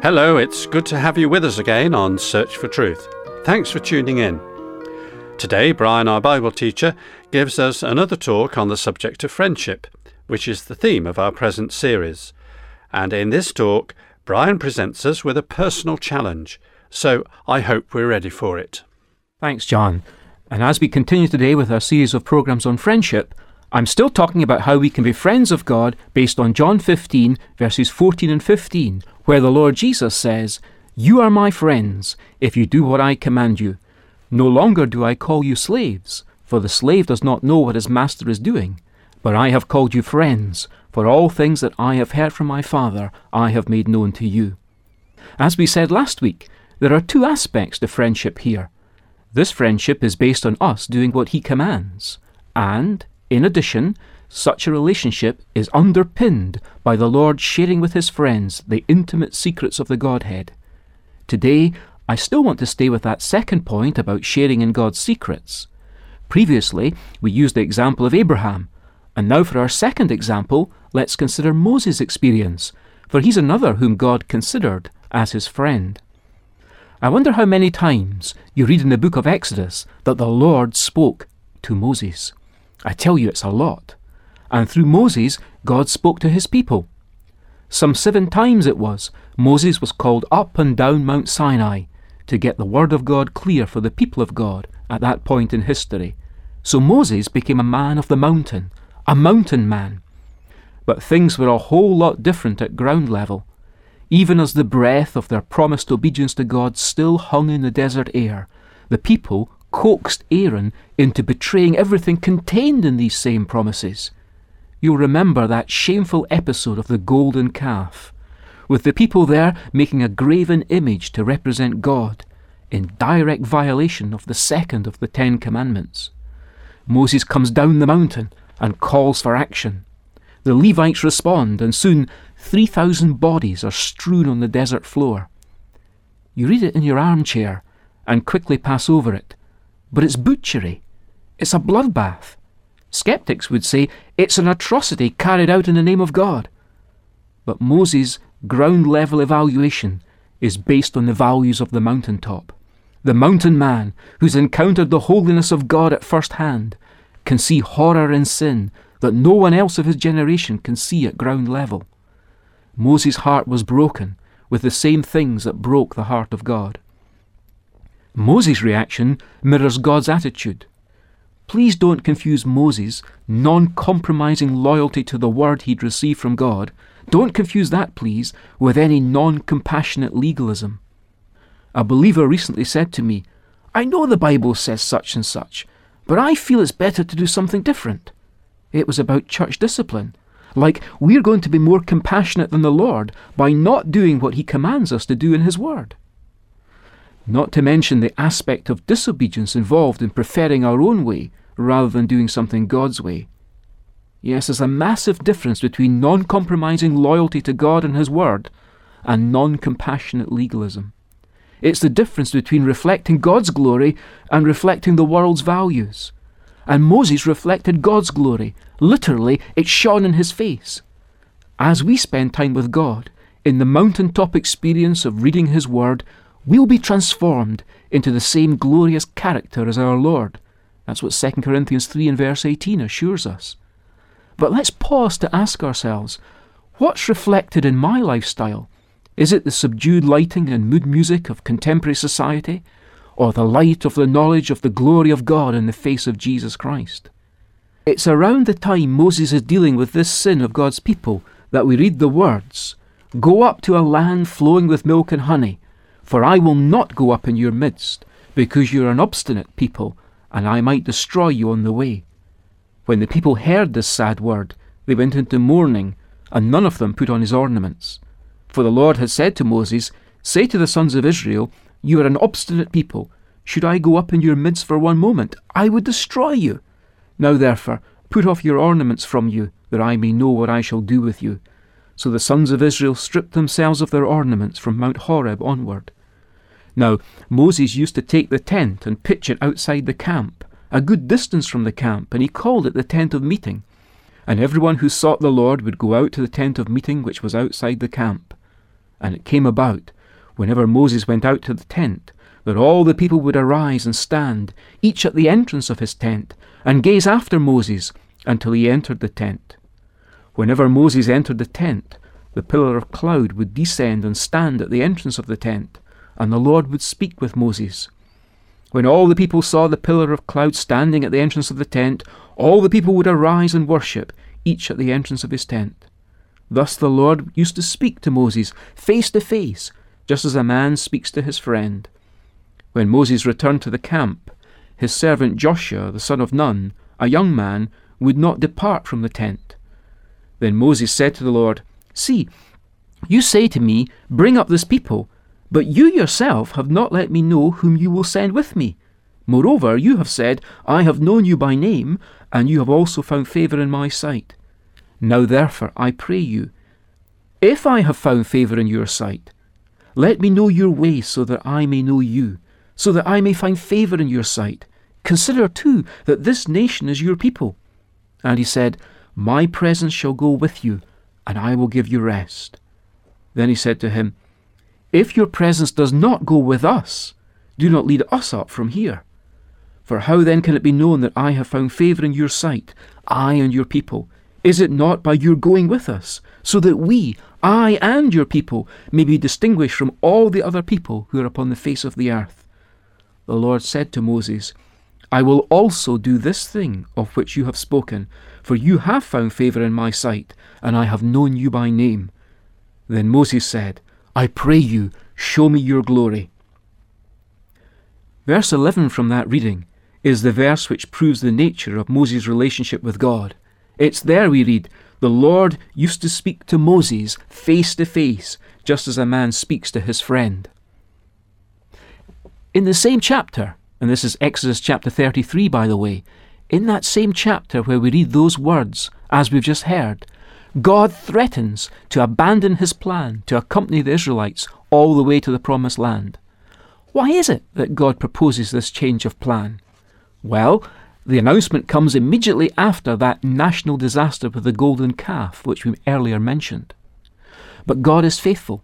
Hello, it's good to have you with us again on Search for Truth. Thanks for tuning in. Today, Brian, our Bible teacher, gives us another talk on the subject of friendship, which is the theme of our present series. And in this talk, Brian presents us with a personal challenge, so I hope we're ready for it. Thanks, John. And as we continue today with our series of programs on friendship, I'm still talking about how we can be friends of God based on John 15, verses 14 and 15, where the Lord Jesus says, You are my friends if you do what I command you. No longer do I call you slaves, for the slave does not know what his master is doing. But I have called you friends, for all things that I have heard from my Father I have made known to you. As we said last week, there are two aspects to friendship here. This friendship is based on us doing what He commands, and, in addition, such a relationship is underpinned by the Lord sharing with his friends the intimate secrets of the Godhead. Today, I still want to stay with that second point about sharing in God's secrets. Previously, we used the example of Abraham, and now for our second example, let's consider Moses' experience, for he's another whom God considered as his friend. I wonder how many times you read in the book of Exodus that the Lord spoke to Moses. I tell you, it's a lot and through Moses, God spoke to his people. Some seven times it was, Moses was called up and down Mount Sinai to get the word of God clear for the people of God at that point in history. So Moses became a man of the mountain, a mountain man. But things were a whole lot different at ground level. Even as the breath of their promised obedience to God still hung in the desert air, the people coaxed Aaron into betraying everything contained in these same promises. You'll remember that shameful episode of the golden calf, with the people there making a graven image to represent God, in direct violation of the second of the Ten Commandments. Moses comes down the mountain and calls for action. The Levites respond, and soon 3,000 bodies are strewn on the desert floor. You read it in your armchair and quickly pass over it, but it's butchery. It's a bloodbath. Skeptics would say it's an atrocity carried out in the name of God. But Moses' ground level evaluation is based on the values of the mountaintop. The mountain man, who's encountered the holiness of God at first hand, can see horror in sin that no one else of his generation can see at ground level. Moses' heart was broken with the same things that broke the heart of God. Moses' reaction mirrors God's attitude. Please don't confuse Moses' non compromising loyalty to the word he'd received from God. Don't confuse that, please, with any non compassionate legalism. A believer recently said to me, I know the Bible says such and such, but I feel it's better to do something different. It was about church discipline. Like, we're going to be more compassionate than the Lord by not doing what He commands us to do in His Word not to mention the aspect of disobedience involved in preferring our own way rather than doing something God's way. Yes, there's a massive difference between non compromising loyalty to God and His Word and non compassionate legalism. It's the difference between reflecting God's glory and reflecting the world's values. And Moses reflected God's glory. Literally, it shone in his face. As we spend time with God, in the mountaintop experience of reading His Word, we'll be transformed into the same glorious character as our Lord. That's what 2 Corinthians 3 and verse 18 assures us. But let's pause to ask ourselves what's reflected in my lifestyle? Is it the subdued lighting and mood music of contemporary society, or the light of the knowledge of the glory of God in the face of Jesus Christ? It's around the time Moses is dealing with this sin of God's people that we read the words Go up to a land flowing with milk and honey for I will not go up in your midst, because you are an obstinate people, and I might destroy you on the way. When the people heard this sad word, they went into mourning, and none of them put on his ornaments. For the Lord had said to Moses, Say to the sons of Israel, You are an obstinate people. Should I go up in your midst for one moment, I would destroy you. Now therefore, put off your ornaments from you, that I may know what I shall do with you. So the sons of Israel stripped themselves of their ornaments from Mount Horeb onward. Now, Moses used to take the tent and pitch it outside the camp, a good distance from the camp, and he called it the tent of meeting. And everyone who sought the Lord would go out to the tent of meeting which was outside the camp. And it came about, whenever Moses went out to the tent, that all the people would arise and stand, each at the entrance of his tent, and gaze after Moses until he entered the tent. Whenever Moses entered the tent, the pillar of cloud would descend and stand at the entrance of the tent, and the Lord would speak with Moses. When all the people saw the pillar of cloud standing at the entrance of the tent, all the people would arise and worship, each at the entrance of his tent. Thus the Lord used to speak to Moses face to face, just as a man speaks to his friend. When Moses returned to the camp, his servant Joshua, the son of Nun, a young man, would not depart from the tent. Then Moses said to the Lord, See, you say to me, Bring up this people, but you yourself have not let me know whom you will send with me. Moreover, you have said, I have known you by name, and you have also found favour in my sight. Now therefore, I pray you, if I have found favour in your sight, let me know your way so that I may know you, so that I may find favour in your sight. Consider too that this nation is your people. And he said, My presence shall go with you, and I will give you rest. Then he said to him, if your presence does not go with us, do not lead us up from here. For how then can it be known that I have found favour in your sight, I and your people? Is it not by your going with us, so that we, I and your people, may be distinguished from all the other people who are upon the face of the earth? The Lord said to Moses, I will also do this thing of which you have spoken, for you have found favour in my sight, and I have known you by name. Then Moses said, I pray you, show me your glory. Verse 11 from that reading is the verse which proves the nature of Moses' relationship with God. It's there we read, The Lord used to speak to Moses face to face, just as a man speaks to his friend. In the same chapter, and this is Exodus chapter 33, by the way, in that same chapter where we read those words, as we've just heard, God threatens to abandon his plan to accompany the Israelites all the way to the Promised Land. Why is it that God proposes this change of plan? Well, the announcement comes immediately after that national disaster with the golden calf, which we earlier mentioned. But God is faithful,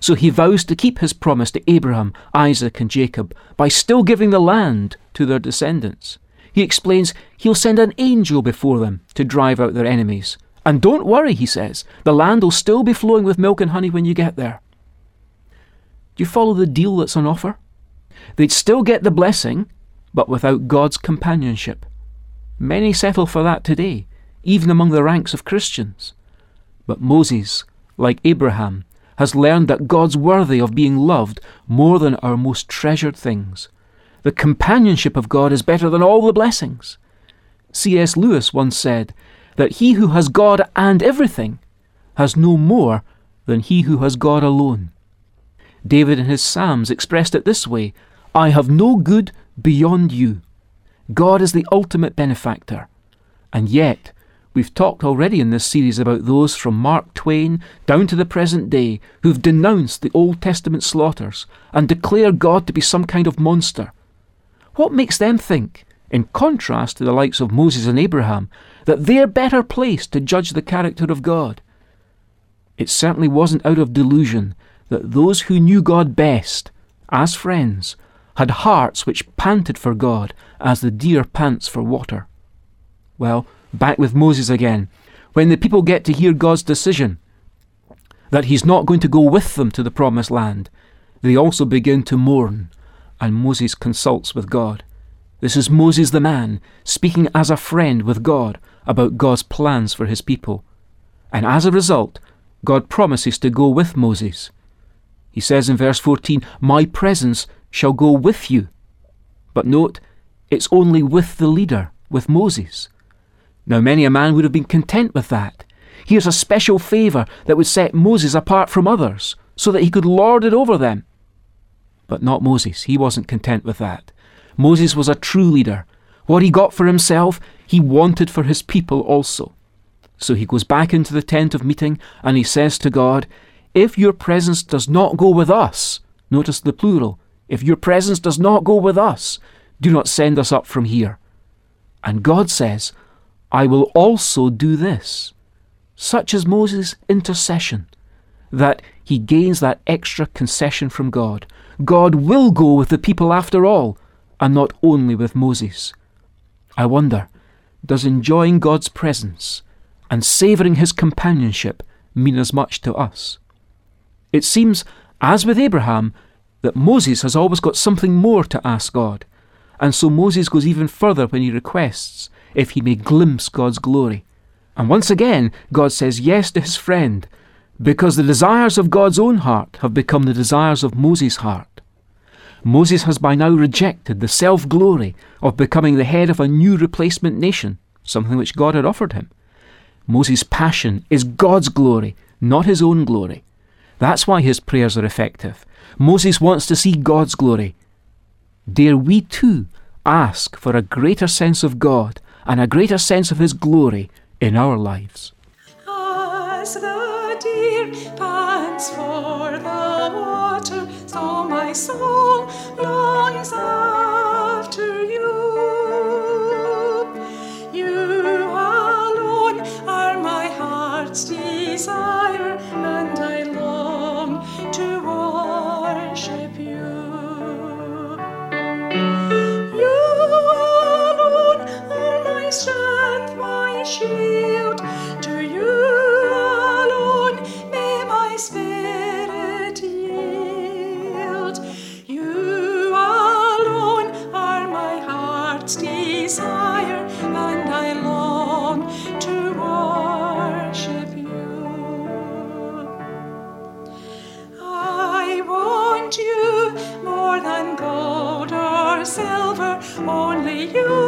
so he vows to keep his promise to Abraham, Isaac, and Jacob by still giving the land to their descendants. He explains he'll send an angel before them to drive out their enemies, and don't worry, he says, the land will still be flowing with milk and honey when you get there. Do you follow the deal that's on offer? They'd still get the blessing, but without God's companionship. Many settle for that today, even among the ranks of Christians. But Moses, like Abraham, has learned that God's worthy of being loved more than our most treasured things. The companionship of God is better than all the blessings. C.S. Lewis once said, that he who has God and everything has no more than he who has God alone. David in his Psalms expressed it this way I have no good beyond you. God is the ultimate benefactor. And yet, we've talked already in this series about those from Mark Twain down to the present day who've denounced the Old Testament slaughters and declare God to be some kind of monster. What makes them think, in contrast to the likes of Moses and Abraham, that they're better placed to judge the character of God. It certainly wasn't out of delusion that those who knew God best, as friends, had hearts which panted for God as the deer pants for water. Well, back with Moses again. When the people get to hear God's decision, that he's not going to go with them to the promised land, they also begin to mourn, and Moses consults with God. This is Moses the man, speaking as a friend with God about God's plans for his people. And as a result, God promises to go with Moses. He says in verse 14, My presence shall go with you. But note, it's only with the leader, with Moses. Now, many a man would have been content with that. Here's a special favour that would set Moses apart from others, so that he could lord it over them. But not Moses. He wasn't content with that. Moses was a true leader. What he got for himself, he wanted for his people also. So he goes back into the tent of meeting and he says to God, If your presence does not go with us, notice the plural, if your presence does not go with us, do not send us up from here. And God says, I will also do this. Such is Moses' intercession. that he gains that extra concession from God. God will go with the people after all, and not only with Moses. I wonder, does enjoying God's presence and savouring his companionship mean as much to us? It seems, as with Abraham, that Moses has always got something more to ask God, and so Moses goes even further when he requests if he may glimpse God's glory. And once again, God says yes to his friend, because the desires of God's own heart have become the desires of Moses' heart. Moses has by now rejected the self glory of becoming the head of a new replacement nation, something which God had offered him. Moses' passion is God's glory, not his own glory. That's why his prayers are effective. Moses wants to see God's glory. Dare we too ask for a greater sense of God and a greater sense of his glory in our lives? As the deer pants for the so my soul than gold or silver, only you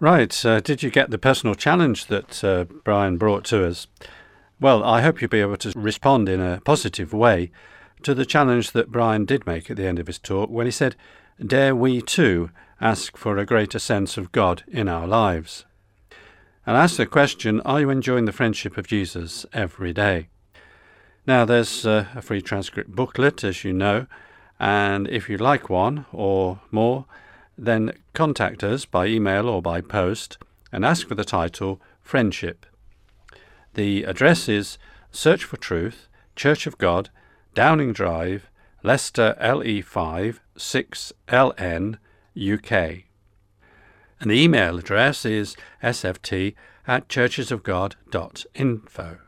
Right, uh, did you get the personal challenge that uh, Brian brought to us? Well, I hope you'll be able to respond in a positive way to the challenge that Brian did make at the end of his talk when he said, Dare we too ask for a greater sense of God in our lives? And ask the question, Are you enjoying the friendship of Jesus every day? Now, there's uh, a free transcript booklet, as you know, and if you'd like one or more, then contact us by email or by post and ask for the title Friendship. The address is Search for Truth, Church of God, Downing Drive, Leicester LE5 6LN, UK. And the email address is sft at churchesofgod.info.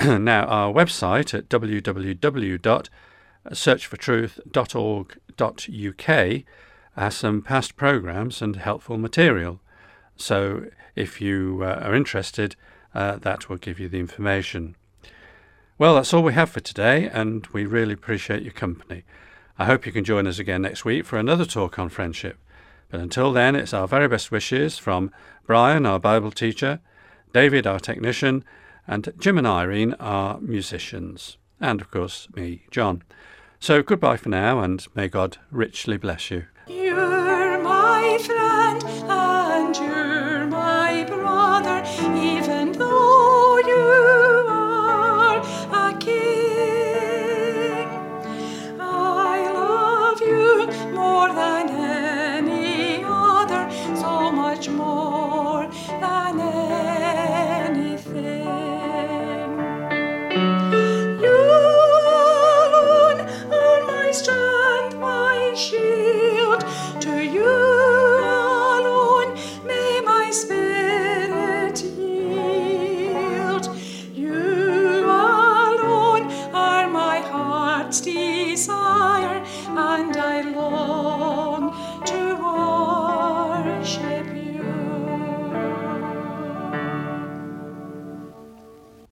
now, our website at www.searchfortruth.org.uk has some past programs and helpful material. So, if you uh, are interested, uh, that will give you the information. Well, that's all we have for today, and we really appreciate your company. I hope you can join us again next week for another talk on friendship. But until then, it's our very best wishes from Brian, our Bible teacher, David, our technician, and Jim and Irene, our musicians, and of course me, John. So goodbye for now, and may God richly bless you frei.